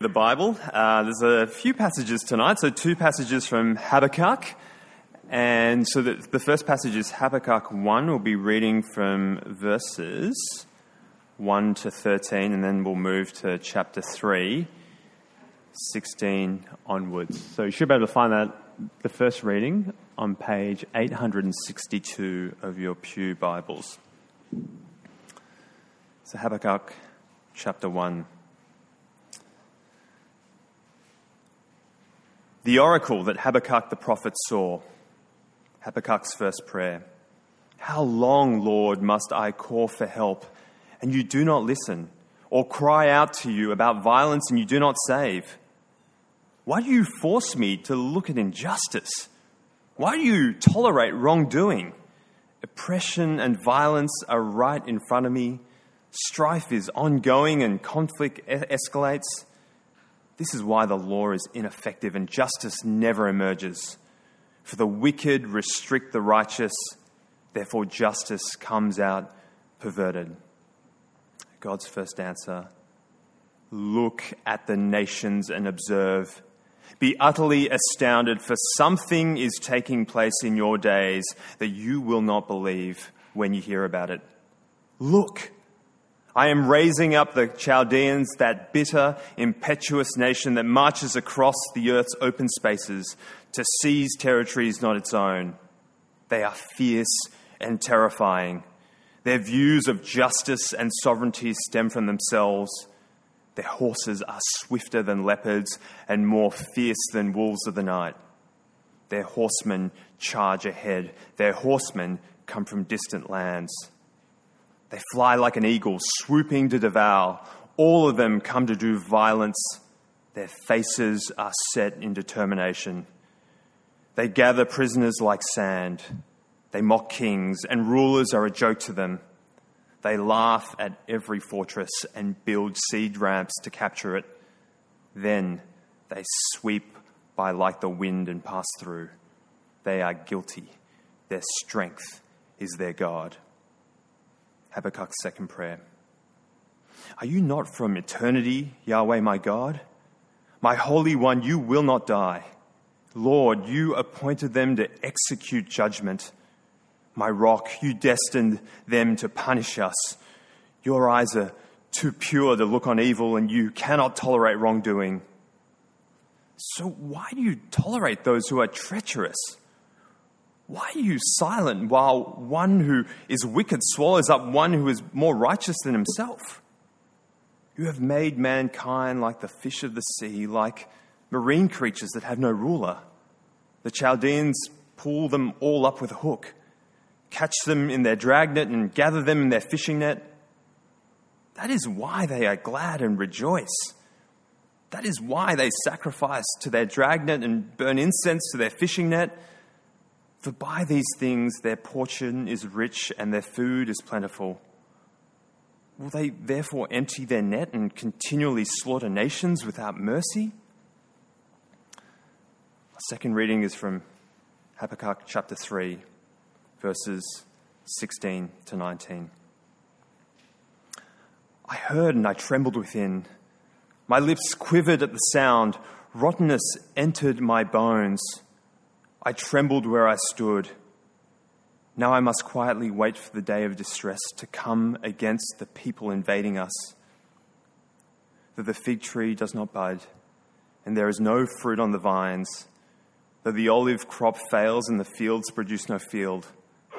The Bible. Uh, there's a few passages tonight, so two passages from Habakkuk. And so the, the first passage is Habakkuk 1. We'll be reading from verses 1 to 13, and then we'll move to chapter 3, 16 onwards. So you should be able to find that, the first reading, on page 862 of your Pew Bibles. So Habakkuk chapter 1. The oracle that Habakkuk the prophet saw, Habakkuk's first prayer. How long, Lord, must I call for help and you do not listen, or cry out to you about violence and you do not save? Why do you force me to look at injustice? Why do you tolerate wrongdoing? Oppression and violence are right in front of me. Strife is ongoing and conflict escalates. This is why the law is ineffective and justice never emerges. For the wicked restrict the righteous, therefore justice comes out perverted. God's first answer Look at the nations and observe. Be utterly astounded, for something is taking place in your days that you will not believe when you hear about it. Look, I am raising up the Chaldeans, that bitter, impetuous nation that marches across the earth's open spaces to seize territories not its own. They are fierce and terrifying. Their views of justice and sovereignty stem from themselves. Their horses are swifter than leopards and more fierce than wolves of the night. Their horsemen charge ahead. Their horsemen come from distant lands. They fly like an eagle, swooping to devour. All of them come to do violence. Their faces are set in determination. They gather prisoners like sand. They mock kings, and rulers are a joke to them. They laugh at every fortress and build siege ramps to capture it. Then they sweep by like the wind and pass through. They are guilty. Their strength is their God. Habakkuk's second prayer. Are you not from eternity, Yahweh my God? My Holy One, you will not die. Lord, you appointed them to execute judgment. My rock, you destined them to punish us. Your eyes are too pure to look on evil, and you cannot tolerate wrongdoing. So, why do you tolerate those who are treacherous? Why are you silent while one who is wicked swallows up one who is more righteous than himself? You have made mankind like the fish of the sea, like marine creatures that have no ruler. The Chaldeans pull them all up with a hook, catch them in their dragnet, and gather them in their fishing net. That is why they are glad and rejoice. That is why they sacrifice to their dragnet and burn incense to their fishing net for by these things their portion is rich and their food is plentiful. Will they therefore empty their net and continually slaughter nations without mercy? Our second reading is from Habakkuk chapter 3, verses 16 to 19. I heard and I trembled within. My lips quivered at the sound. Rottenness entered my bones. I trembled where I stood. Now I must quietly wait for the day of distress to come against the people invading us. That the fig tree does not bud, and there is no fruit on the vines. That the olive crop fails, and the fields produce no field,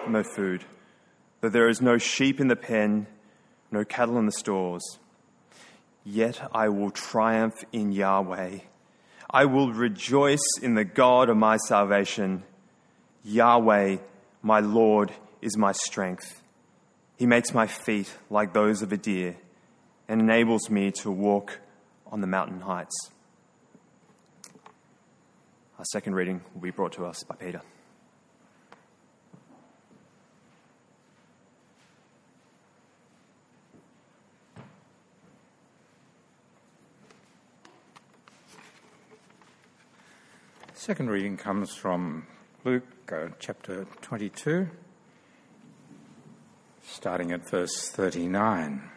no food. That there is no sheep in the pen, no cattle in the stores. Yet I will triumph in Yahweh. I will rejoice in the God of my salvation. Yahweh, my Lord, is my strength. He makes my feet like those of a deer and enables me to walk on the mountain heights. Our second reading will be brought to us by Peter. Second reading comes from Luke uh, chapter 22, starting at verse 39.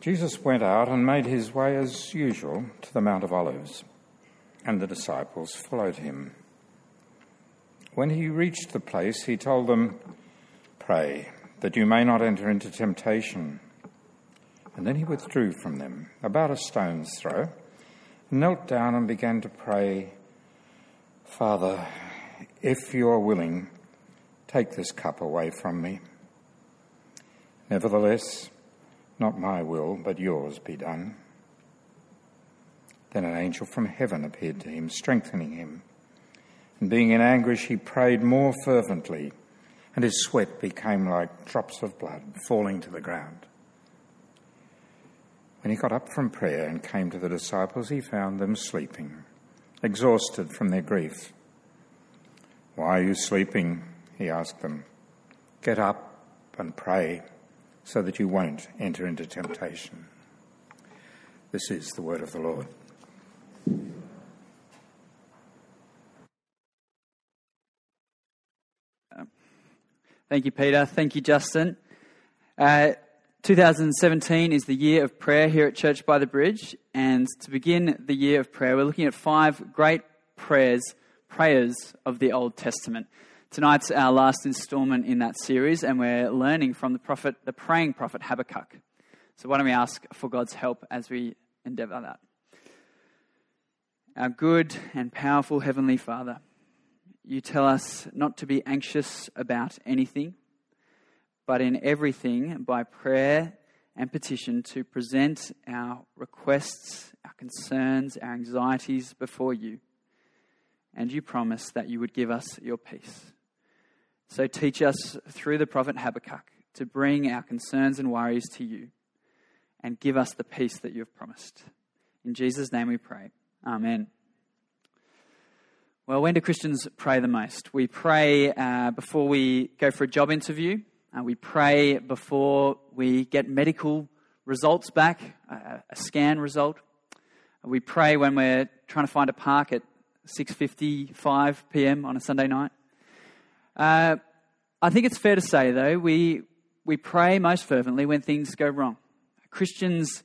Jesus went out and made his way as usual to the Mount of Olives, and the disciples followed him. When he reached the place, he told them, Pray that you may not enter into temptation. And then he withdrew from them, about a stone's throw, knelt down and began to pray, Father, if you are willing, take this cup away from me. Nevertheless, not my will, but yours be done. Then an angel from heaven appeared to him, strengthening him. And being in anguish, he prayed more fervently, and his sweat became like drops of blood falling to the ground. When he got up from prayer and came to the disciples, he found them sleeping, exhausted from their grief. Why are you sleeping? He asked them. Get up and pray so that you won't enter into temptation. This is the word of the Lord. Thank you, Peter. Thank you, Justin. Uh, 2017 is the year of prayer here at Church by the Bridge, and to begin the year of prayer, we're looking at five great prayers, prayers of the Old Testament. Tonight's our last installment in that series, and we're learning from the prophet, the praying prophet Habakkuk. So, why don't we ask for God's help as we endeavor that? Our good and powerful Heavenly Father, you tell us not to be anxious about anything, but in everything, by prayer and petition, to present our requests, our concerns, our anxieties before you. And you promise that you would give us your peace. So teach us through the prophet Habakkuk to bring our concerns and worries to you and give us the peace that you have promised. In Jesus' name we pray. Amen. Well, when do Christians pray the most? We pray uh, before we go for a job interview. Uh, we pray before we get medical results back, uh, a scan result. We pray when we're trying to find a park at 6:55 p.m. on a Sunday night. Uh, I think it's fair to say, though, we, we pray most fervently when things go wrong. Christians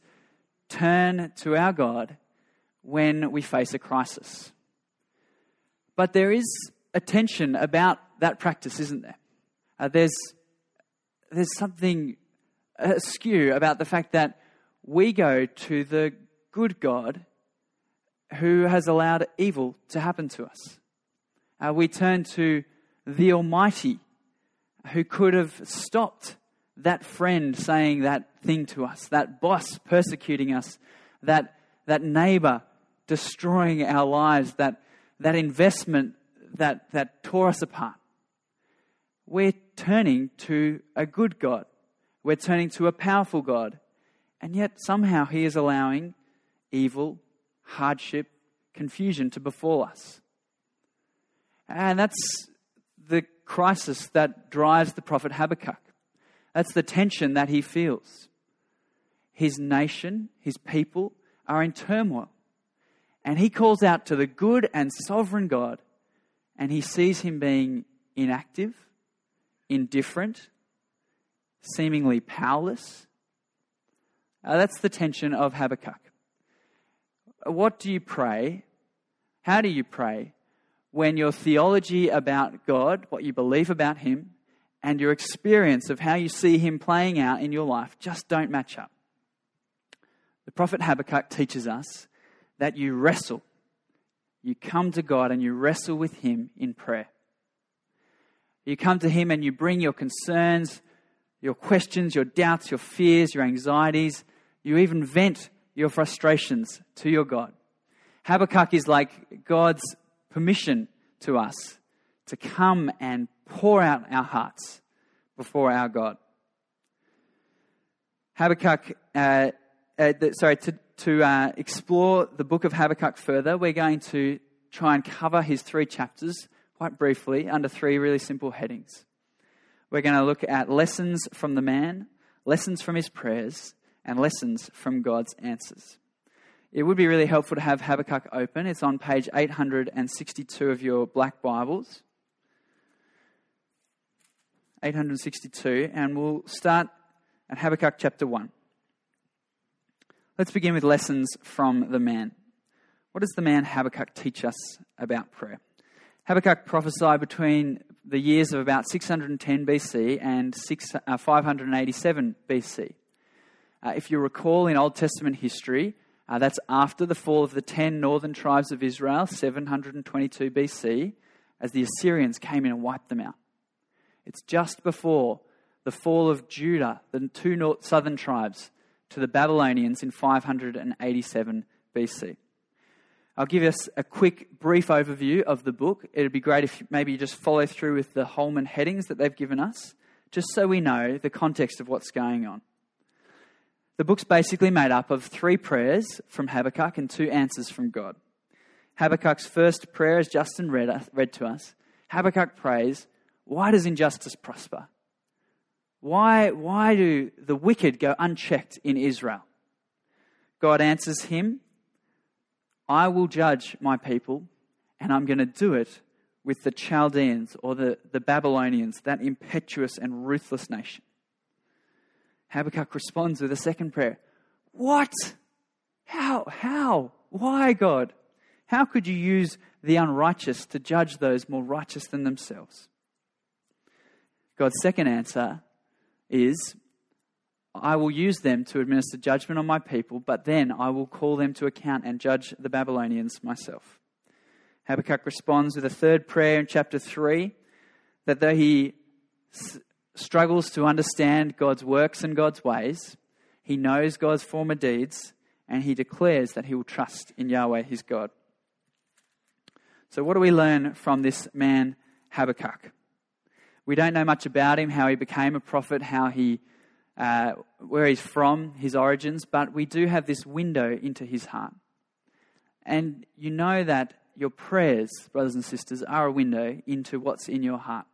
turn to our God when we face a crisis. But there is a tension about that practice, isn't there? Uh, there's, there's something askew about the fact that we go to the good God who has allowed evil to happen to us. Uh, we turn to the Almighty, who could have stopped that friend saying that thing to us, that boss persecuting us, that, that neighbor destroying our lives, that, that investment that, that tore us apart. We're turning to a good God. We're turning to a powerful God. And yet, somehow, He is allowing evil, hardship, confusion to befall us. And that's the crisis that drives the prophet Habakkuk. That's the tension that he feels. His nation, his people are in turmoil. And he calls out to the good and sovereign God, and he sees him being inactive, indifferent, seemingly powerless. Uh, that's the tension of Habakkuk. What do you pray? How do you pray when your theology about God, what you believe about Him, and your experience of how you see Him playing out in your life just don't match up. The prophet Habakkuk teaches us that you wrestle. You come to God and you wrestle with Him in prayer. You come to Him and you bring your concerns, your questions, your doubts, your fears, your anxieties. You even vent your frustrations to your God. Habakkuk is like God's permission to us to come and pour out our hearts before our God. Habakkuk, uh, uh, sorry, to, to uh, explore the book of Habakkuk further, we're going to try and cover his three chapters quite briefly under three really simple headings. We're going to look at lessons from the man, lessons from his prayers, and lessons from God's answers. It would be really helpful to have Habakkuk open. It's on page 862 of your black Bibles. 862, and we'll start at Habakkuk chapter 1. Let's begin with lessons from the man. What does the man Habakkuk teach us about prayer? Habakkuk prophesied between the years of about 610 BC and 6, uh, 587 BC. Uh, if you recall in Old Testament history, uh, that's after the fall of the ten northern tribes of Israel, 722 BC, as the Assyrians came in and wiped them out. It's just before the fall of Judah, the two north, southern tribes, to the Babylonians in 587 BC. I'll give us a quick, brief overview of the book. It'd be great if maybe you just follow through with the Holman headings that they've given us, just so we know the context of what's going on. The book's basically made up of three prayers from Habakkuk and two answers from God. Habakkuk's first prayer, as Justin read, uh, read to us, Habakkuk prays, Why does injustice prosper? Why, why do the wicked go unchecked in Israel? God answers him, I will judge my people, and I'm going to do it with the Chaldeans or the, the Babylonians, that impetuous and ruthless nation. Habakkuk responds with a second prayer What? How? How? Why, God? How could you use the unrighteous to judge those more righteous than themselves? God's second answer is I will use them to administer judgment on my people, but then I will call them to account and judge the Babylonians myself. Habakkuk responds with a third prayer in chapter 3 that though he struggles to understand God's works and God's ways. He knows God's former deeds, and he declares that he will trust in Yahweh, his God. So, what do we learn from this man, Habakkuk? We don't know much about him, how he became a prophet, how he, uh, where he's from, his origins, but we do have this window into his heart. And you know that your prayers, brothers and sisters, are a window into what's in your heart.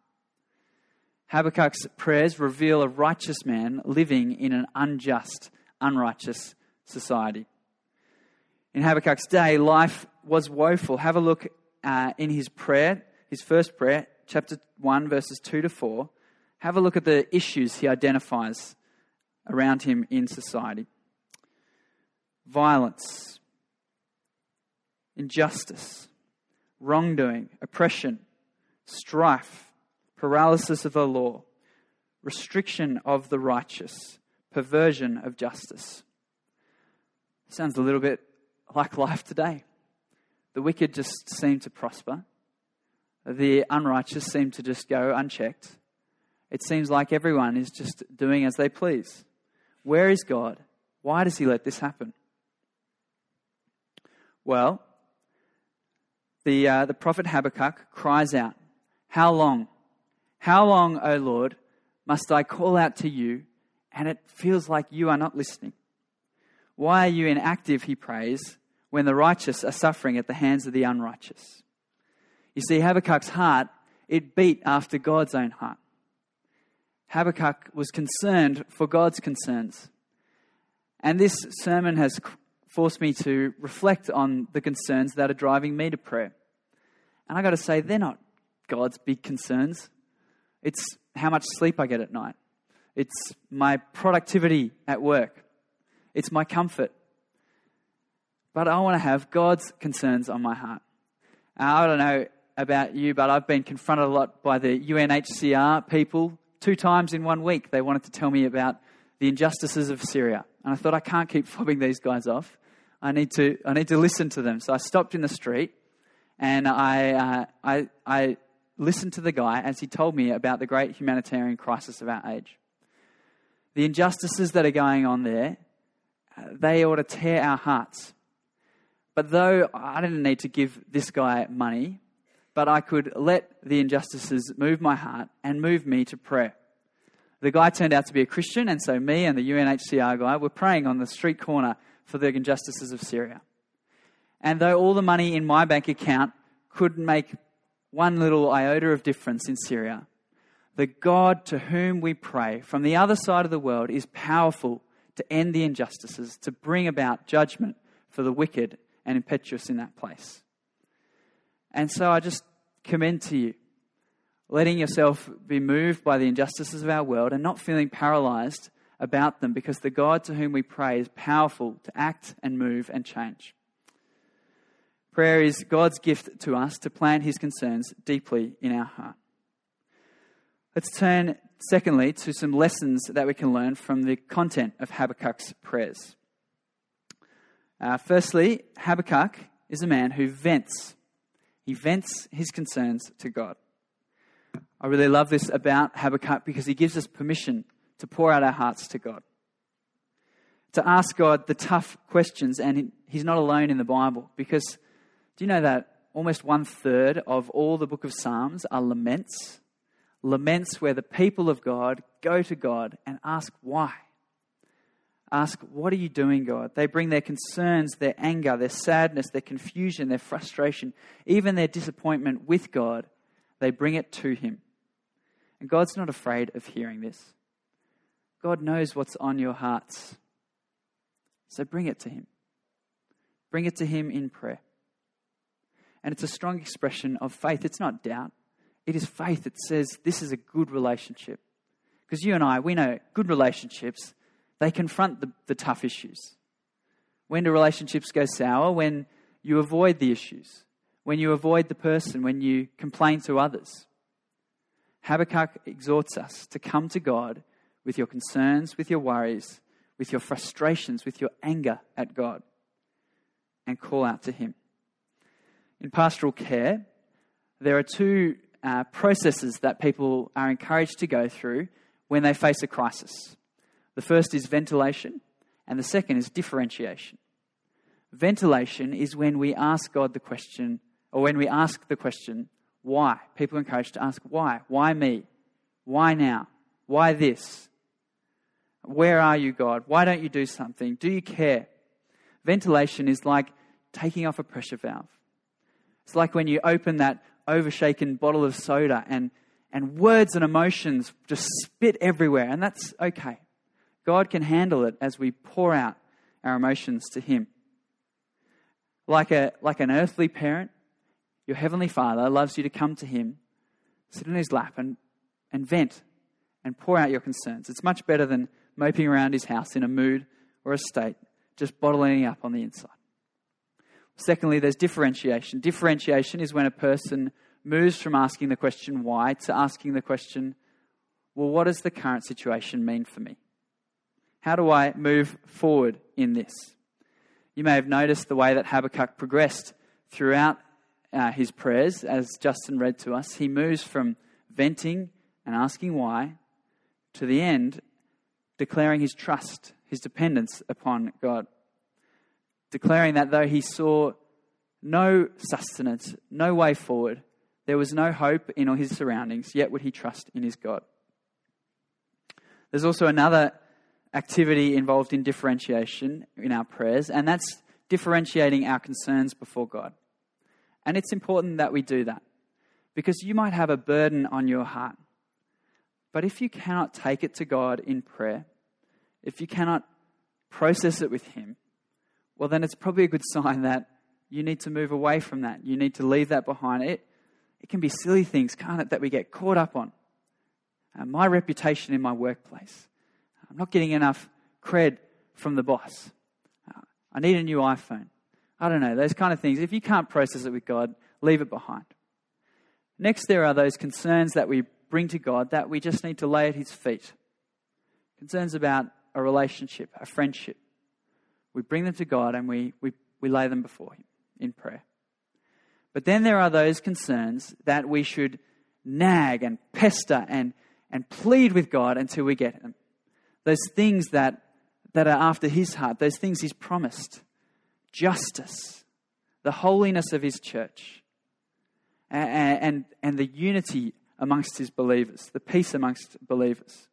Habakkuk's prayers reveal a righteous man living in an unjust, unrighteous society. In Habakkuk's day, life was woeful. Have a look uh, in his prayer, his first prayer, chapter 1, verses 2 to 4. Have a look at the issues he identifies around him in society violence, injustice, wrongdoing, oppression, strife paralysis of the law, restriction of the righteous, perversion of justice. Sounds a little bit like life today. The wicked just seem to prosper, the unrighteous seem to just go unchecked. It seems like everyone is just doing as they please. Where is God? Why does He let this happen? Well, the, uh, the prophet Habakkuk cries out, How long? How long, O Lord, must I call out to you and it feels like you are not listening? Why are you inactive, he prays, when the righteous are suffering at the hands of the unrighteous? You see, Habakkuk's heart, it beat after God's own heart. Habakkuk was concerned for God's concerns. And this sermon has forced me to reflect on the concerns that are driving me to prayer. And I got to say, they're not God's big concerns. It's how much sleep I get at night. It's my productivity at work. It's my comfort. But I want to have God's concerns on my heart. I don't know about you, but I've been confronted a lot by the UNHCR people. Two times in one week, they wanted to tell me about the injustices of Syria. And I thought, I can't keep fobbing these guys off. I need to, I need to listen to them. So I stopped in the street and I, uh, I, I listened to the guy as he told me about the great humanitarian crisis of our age. The injustices that are going on there, uh, they ought to tear our hearts. But though I didn't need to give this guy money, but I could let the injustices move my heart and move me to prayer. The guy turned out to be a Christian, and so me and the UNHCR guy were praying on the street corner for the injustices of Syria. And though all the money in my bank account couldn't make one little iota of difference in Syria, the God to whom we pray from the other side of the world is powerful to end the injustices, to bring about judgment for the wicked and impetuous in that place. And so I just commend to you letting yourself be moved by the injustices of our world and not feeling paralyzed about them because the God to whom we pray is powerful to act and move and change. Prayer is God's gift to us to plant his concerns deeply in our heart. Let's turn, secondly, to some lessons that we can learn from the content of Habakkuk's prayers. Uh, firstly, Habakkuk is a man who vents. He vents his concerns to God. I really love this about Habakkuk because he gives us permission to pour out our hearts to God, to ask God the tough questions. And he's not alone in the Bible because do you know that almost one third of all the book of Psalms are laments? Laments where the people of God go to God and ask why. Ask, What are you doing, God? They bring their concerns, their anger, their sadness, their confusion, their frustration, even their disappointment with God. They bring it to Him. And God's not afraid of hearing this. God knows what's on your hearts. So bring it to Him. Bring it to Him in prayer. And it's a strong expression of faith. It's not doubt, it is faith that says this is a good relationship. Because you and I, we know good relationships, they confront the, the tough issues. When do relationships go sour? When you avoid the issues, when you avoid the person, when you complain to others. Habakkuk exhorts us to come to God with your concerns, with your worries, with your frustrations, with your anger at God, and call out to Him. In pastoral care, there are two uh, processes that people are encouraged to go through when they face a crisis. The first is ventilation, and the second is differentiation. Ventilation is when we ask God the question, or when we ask the question, why? People are encouraged to ask, why? Why me? Why now? Why this? Where are you, God? Why don't you do something? Do you care? Ventilation is like taking off a pressure valve. It's like when you open that overshaken bottle of soda and, and words and emotions just spit everywhere, and that's okay. God can handle it as we pour out our emotions to Him. Like, a, like an earthly parent, your Heavenly Father loves you to come to Him, sit in His lap, and, and vent and pour out your concerns. It's much better than moping around His house in a mood or a state, just bottling up on the inside. Secondly, there's differentiation. Differentiation is when a person moves from asking the question why to asking the question, well, what does the current situation mean for me? How do I move forward in this? You may have noticed the way that Habakkuk progressed throughout uh, his prayers, as Justin read to us. He moves from venting and asking why to the end, declaring his trust, his dependence upon God declaring that though he saw no sustenance, no way forward, there was no hope in all his surroundings, yet would he trust in his God. There's also another activity involved in differentiation in our prayers, and that's differentiating our concerns before God. And it's important that we do that because you might have a burden on your heart. But if you cannot take it to God in prayer, if you cannot process it with Him, well, then it's probably a good sign that you need to move away from that. You need to leave that behind. It, it can be silly things, can't it, that we get caught up on. Uh, my reputation in my workplace. I'm not getting enough cred from the boss. Uh, I need a new iPhone. I don't know, those kind of things. If you can't process it with God, leave it behind. Next, there are those concerns that we bring to God that we just need to lay at His feet. Concerns about a relationship, a friendship, we bring them to God and we, we, we lay them before Him in prayer. But then there are those concerns that we should nag and pester and, and plead with God until we get them. Those things that, that are after His heart, those things He's promised justice, the holiness of His church, and, and, and the unity amongst His believers, the peace amongst believers.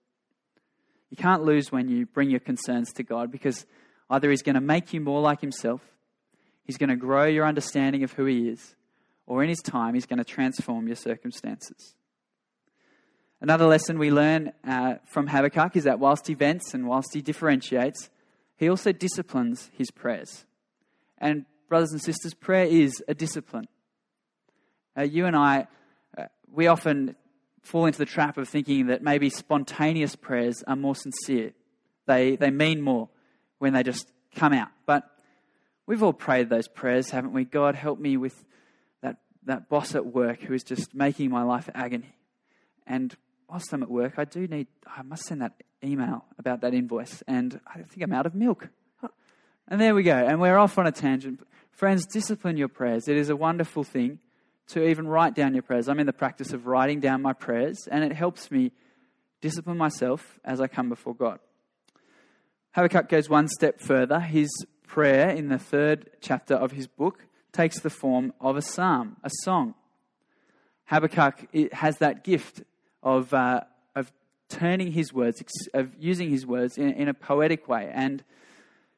You can't lose when you bring your concerns to God because Either He's going to make you more like Himself, He's going to grow your understanding of who He is, or in His time, He's going to transform your circumstances. Another lesson we learn uh, from Habakkuk is that whilst he vents and whilst he differentiates, he also disciplines his prayers. And, brothers and sisters, prayer is a discipline. Uh, you and I, uh, we often fall into the trap of thinking that maybe spontaneous prayers are more sincere They, they mean more when they just come out. But we've all prayed those prayers, haven't we? God, help me with that, that boss at work who is just making my life agony. And whilst I'm at work, I do need, I must send that email about that invoice. And I think I'm out of milk. And there we go. And we're off on a tangent. Friends, discipline your prayers. It is a wonderful thing to even write down your prayers. I'm in the practice of writing down my prayers, and it helps me discipline myself as I come before God. Habakkuk goes one step further. His prayer in the third chapter of his book takes the form of a psalm, a song. Habakkuk has that gift of, uh, of turning his words, of using his words in, in a poetic way. And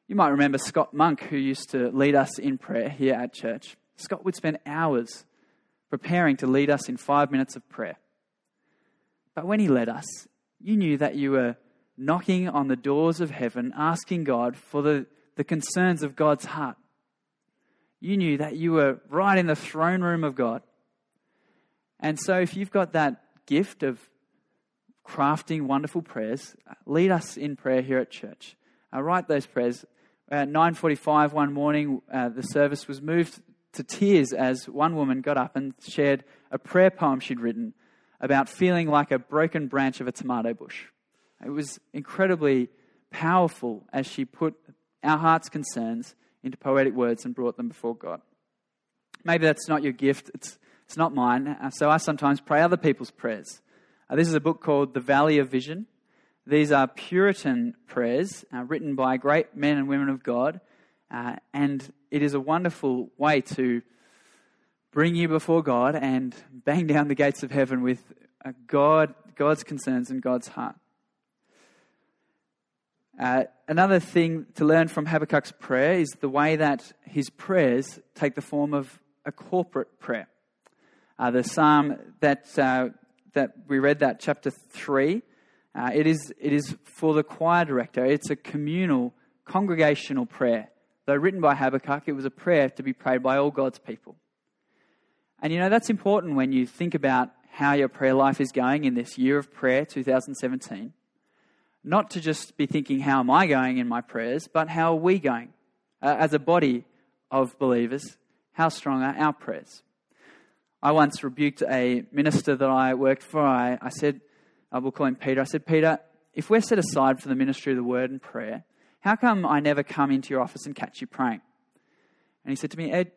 you might remember Scott Monk, who used to lead us in prayer here at church. Scott would spend hours preparing to lead us in five minutes of prayer. But when he led us, you knew that you were knocking on the doors of heaven, asking God for the, the concerns of God's heart. You knew that you were right in the throne room of God. And so, if you've got that gift of crafting wonderful prayers, lead us in prayer here at church. Uh, write those prayers at 9.45 one morning, uh, the service was moved to tears as one woman got up and shared a prayer poem she'd written about feeling like a broken branch of a tomato bush. It was incredibly powerful as she put our heart's concerns into poetic words and brought them before God. Maybe that's not your gift, it's, it's not mine. Uh, so I sometimes pray other people's prayers. Uh, this is a book called The Valley of Vision. These are Puritan prayers uh, written by great men and women of God, uh, and it is a wonderful way to bring you before God and bang down the gates of heaven with uh, God, God's concerns and God's heart. Uh, another thing to learn from Habakkuk's prayer is the way that his prayers take the form of a corporate prayer. Uh, the psalm that, uh, that we read, that chapter 3, uh, it, is, it is for the choir director. It's a communal, congregational prayer. Though written by Habakkuk, it was a prayer to be prayed by all God's people. And you know, that's important when you think about how your prayer life is going in this year of prayer, 2017. Not to just be thinking, how am I going in my prayers, but how are we going? Uh, as a body of believers, how strong are our prayers? I once rebuked a minister that I worked for. I, I said, uh, we'll call him Peter. I said, Peter, if we're set aside for the ministry of the word and prayer, how come I never come into your office and catch you praying? And he said to me, Ed,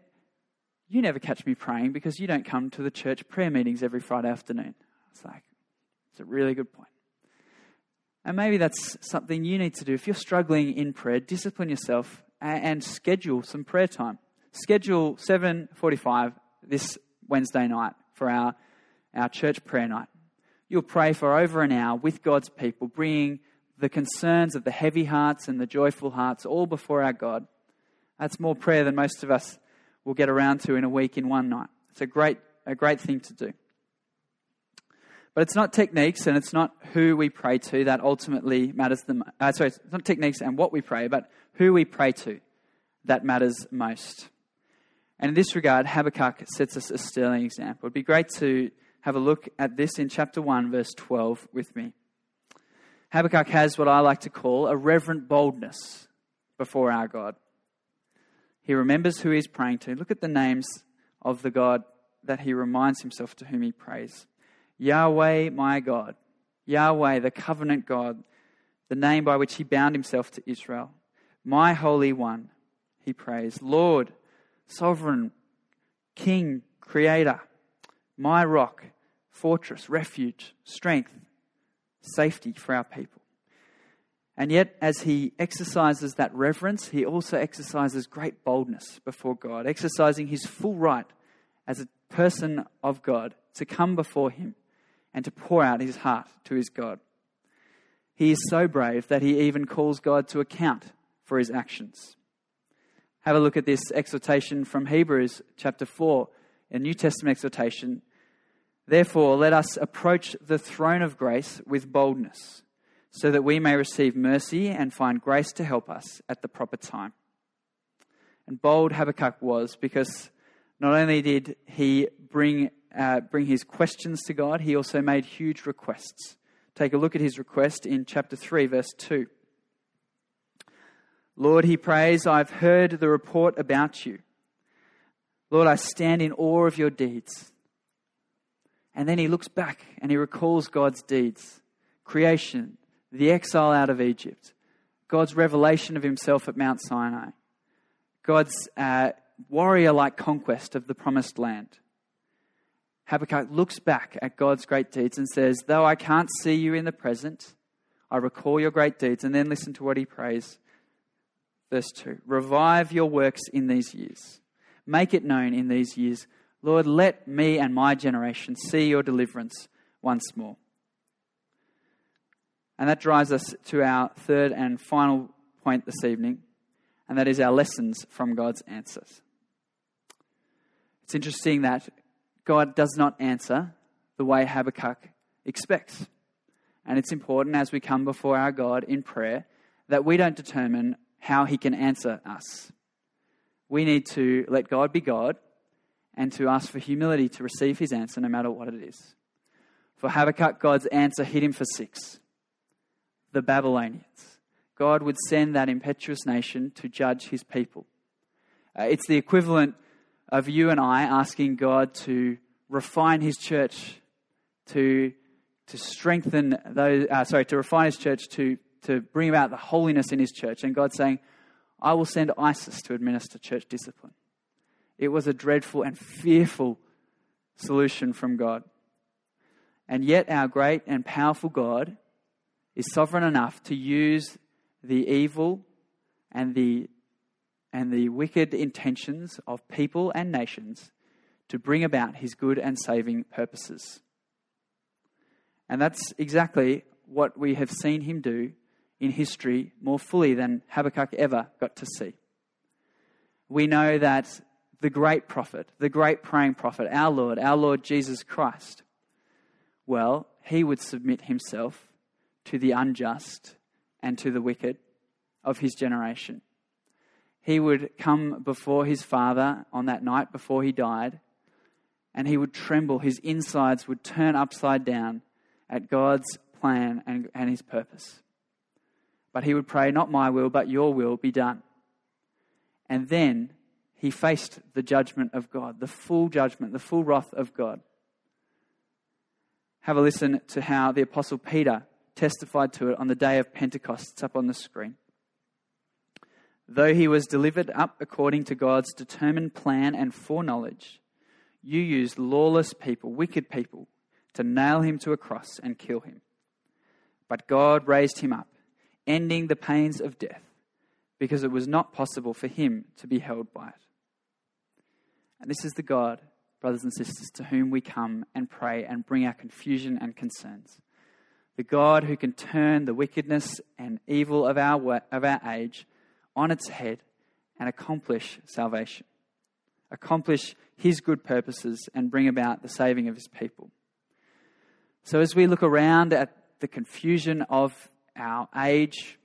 you never catch me praying because you don't come to the church prayer meetings every Friday afternoon. It's like, it's a really good point. And maybe that's something you need to do. If you're struggling in prayer, discipline yourself and schedule some prayer time. Schedule 7:45 this Wednesday night for our, our church prayer night. You'll pray for over an hour with God's people, bringing the concerns of the heavy hearts and the joyful hearts all before our God. That's more prayer than most of us will get around to in a week in one night. It's a great, a great thing to do. But it's not techniques and it's not who we pray to that ultimately matters the uh, sorry, it's not techniques and what we pray, but who we pray to that matters most. And in this regard, Habakkuk sets us a sterling example. It'd be great to have a look at this in chapter 1, verse 12 with me. Habakkuk has what I like to call a reverent boldness before our God. He remembers who he's praying to. Look at the names of the God that he reminds himself to whom he prays Yahweh, my God. Yahweh, the covenant God, the name by which he bound himself to Israel. My Holy One, he prays. Lord, Sovereign, King, Creator my rock, fortress, refuge, strength, safety for our people. And yet, as he exercises that reverence, he also exercises great boldness before God, exercising his full right as a person of God to come before him and to pour out his heart to his God. He is so brave that he even calls God to account for his actions. Have a look at this exhortation from Hebrews chapter 4, a New Testament exhortation Therefore, let us approach the throne of grace with boldness, so that we may receive mercy and find grace to help us at the proper time. And bold Habakkuk was because not only did he bring, uh, bring his questions to God, he also made huge requests. Take a look at his request in chapter 3, verse 2. Lord, he prays, I've heard the report about you. Lord, I stand in awe of your deeds. And then he looks back and he recalls God's deeds creation, the exile out of Egypt, God's revelation of himself at Mount Sinai, God's uh, warrior like conquest of the promised land. Habakkuk looks back at God's great deeds and says, Though I can't see you in the present, I recall your great deeds. And then listen to what he prays. Verse 2 Revive your works in these years, make it known in these years. Lord, let me and my generation see your deliverance once more. And that drives us to our third and final point this evening, and that is our lessons from God's answers. It's interesting that God does not answer the way Habakkuk expects. And it's important as we come before our God in prayer that we don't determine how he can answer us. We need to let God be God and to ask for humility to receive his answer no matter what it is. For Habakkuk, God's answer hit him for six the Babylonians. God would send that impetuous nation to judge his people. Uh, it's the equivalent of you and I asking God to refine His church, to, to strengthen those, uh, sorry, to refine His church, to, to bring about the holiness in His church. And God saying, I will send ISIS to administer church discipline. It was a dreadful and fearful solution from God. And yet, our great and powerful God is sovereign enough to use the evil and the and the wicked intentions of people and nations to bring about his good and saving purposes. And that's exactly what we have seen him do in history more fully than Habakkuk ever got to see. We know that the great prophet, the great praying prophet, our Lord, our Lord Jesus Christ, well, he would submit himself to the unjust and to the wicked of his generation he would come before his father on that night before he died, and he would tremble. His insides would turn upside down at God's plan and, and his purpose. But he would pray, Not my will, but your will be done. And then he faced the judgment of God, the full judgment, the full wrath of God. Have a listen to how the Apostle Peter testified to it on the day of Pentecost. It's up on the screen. Though he was delivered up according to God's determined plan and foreknowledge, you used lawless people, wicked people, to nail him to a cross and kill him. But God raised him up, ending the pains of death, because it was not possible for him to be held by it. And this is the God, brothers and sisters, to whom we come and pray and bring our confusion and concerns. The God who can turn the wickedness and evil of our, of our age on its head and accomplish salvation, accomplish his good purposes, and bring about the saving of his people. So, as we look around at the confusion of our age,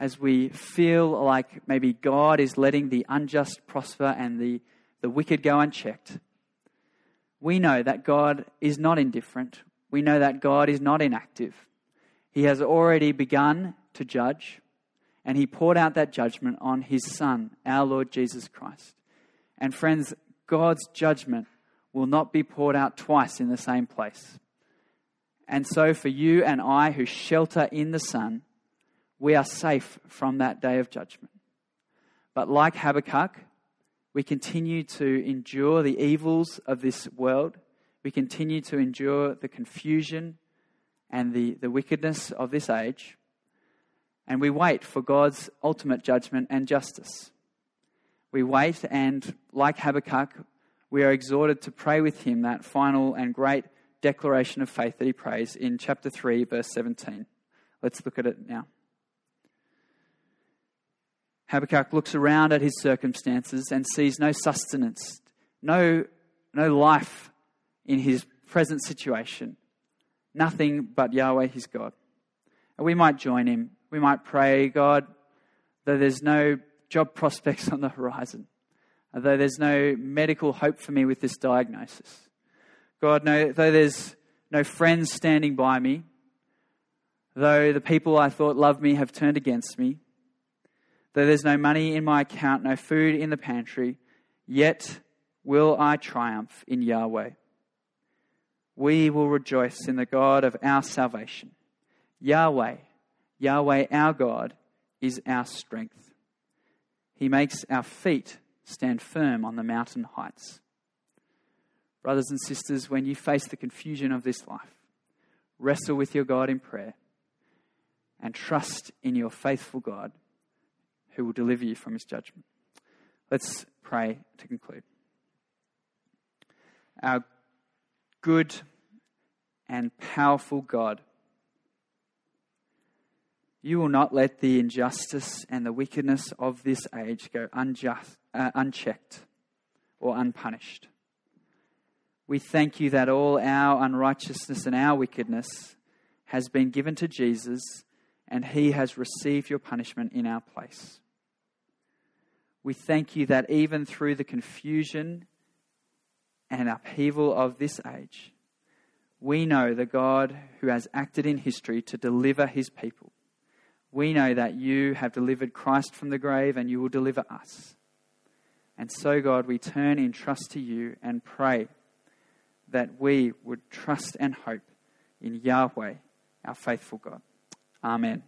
as we feel like maybe God is letting the unjust prosper and the, the wicked go unchecked, we know that God is not indifferent. We know that God is not inactive. He has already begun to judge and he poured out that judgment on his Son, our Lord Jesus Christ. And friends, God's judgment will not be poured out twice in the same place. And so, for you and I who shelter in the Son, we are safe from that day of judgment. But like Habakkuk, we continue to endure the evils of this world. We continue to endure the confusion and the, the wickedness of this age and we wait for God's ultimate judgment and justice. We wait, and like Habakkuk, we are exhorted to pray with him that final and great declaration of faith that he prays in chapter 3, verse 17. Let's look at it now. Habakkuk looks around at his circumstances and sees no sustenance, no, no life in his present situation, nothing but Yahweh his God. And we might join him we might pray, God, though there's no job prospects on the horizon, though there's no medical hope for me with this diagnosis, God, no, though there's no friends standing by me, though the people I thought loved me have turned against me, Though there's no money in my account, no food in the pantry, yet will I triumph in Yahweh. We will rejoice in the God of our salvation. Yahweh, Yahweh our God, is our strength. He makes our feet stand firm on the mountain heights. Brothers and sisters, when you face the confusion of this life, wrestle with your God in prayer and trust in your faithful God who will deliver you from his judgment. Let's pray to conclude. Our good and powerful God, you will not let the injustice and the wickedness of this age go unjust, uh, unchecked or unpunished. We thank you that all our unrighteousness and our wickedness has been given to Jesus, and he has received your punishment in our place. We thank you that even through the confusion and upheaval of this age, we know the God who has acted in history to deliver his people. We know that you have delivered Christ from the grave and you will deliver us. And so, God, we turn in trust to you and pray that we would trust and hope in Yahweh, our faithful God. Amen.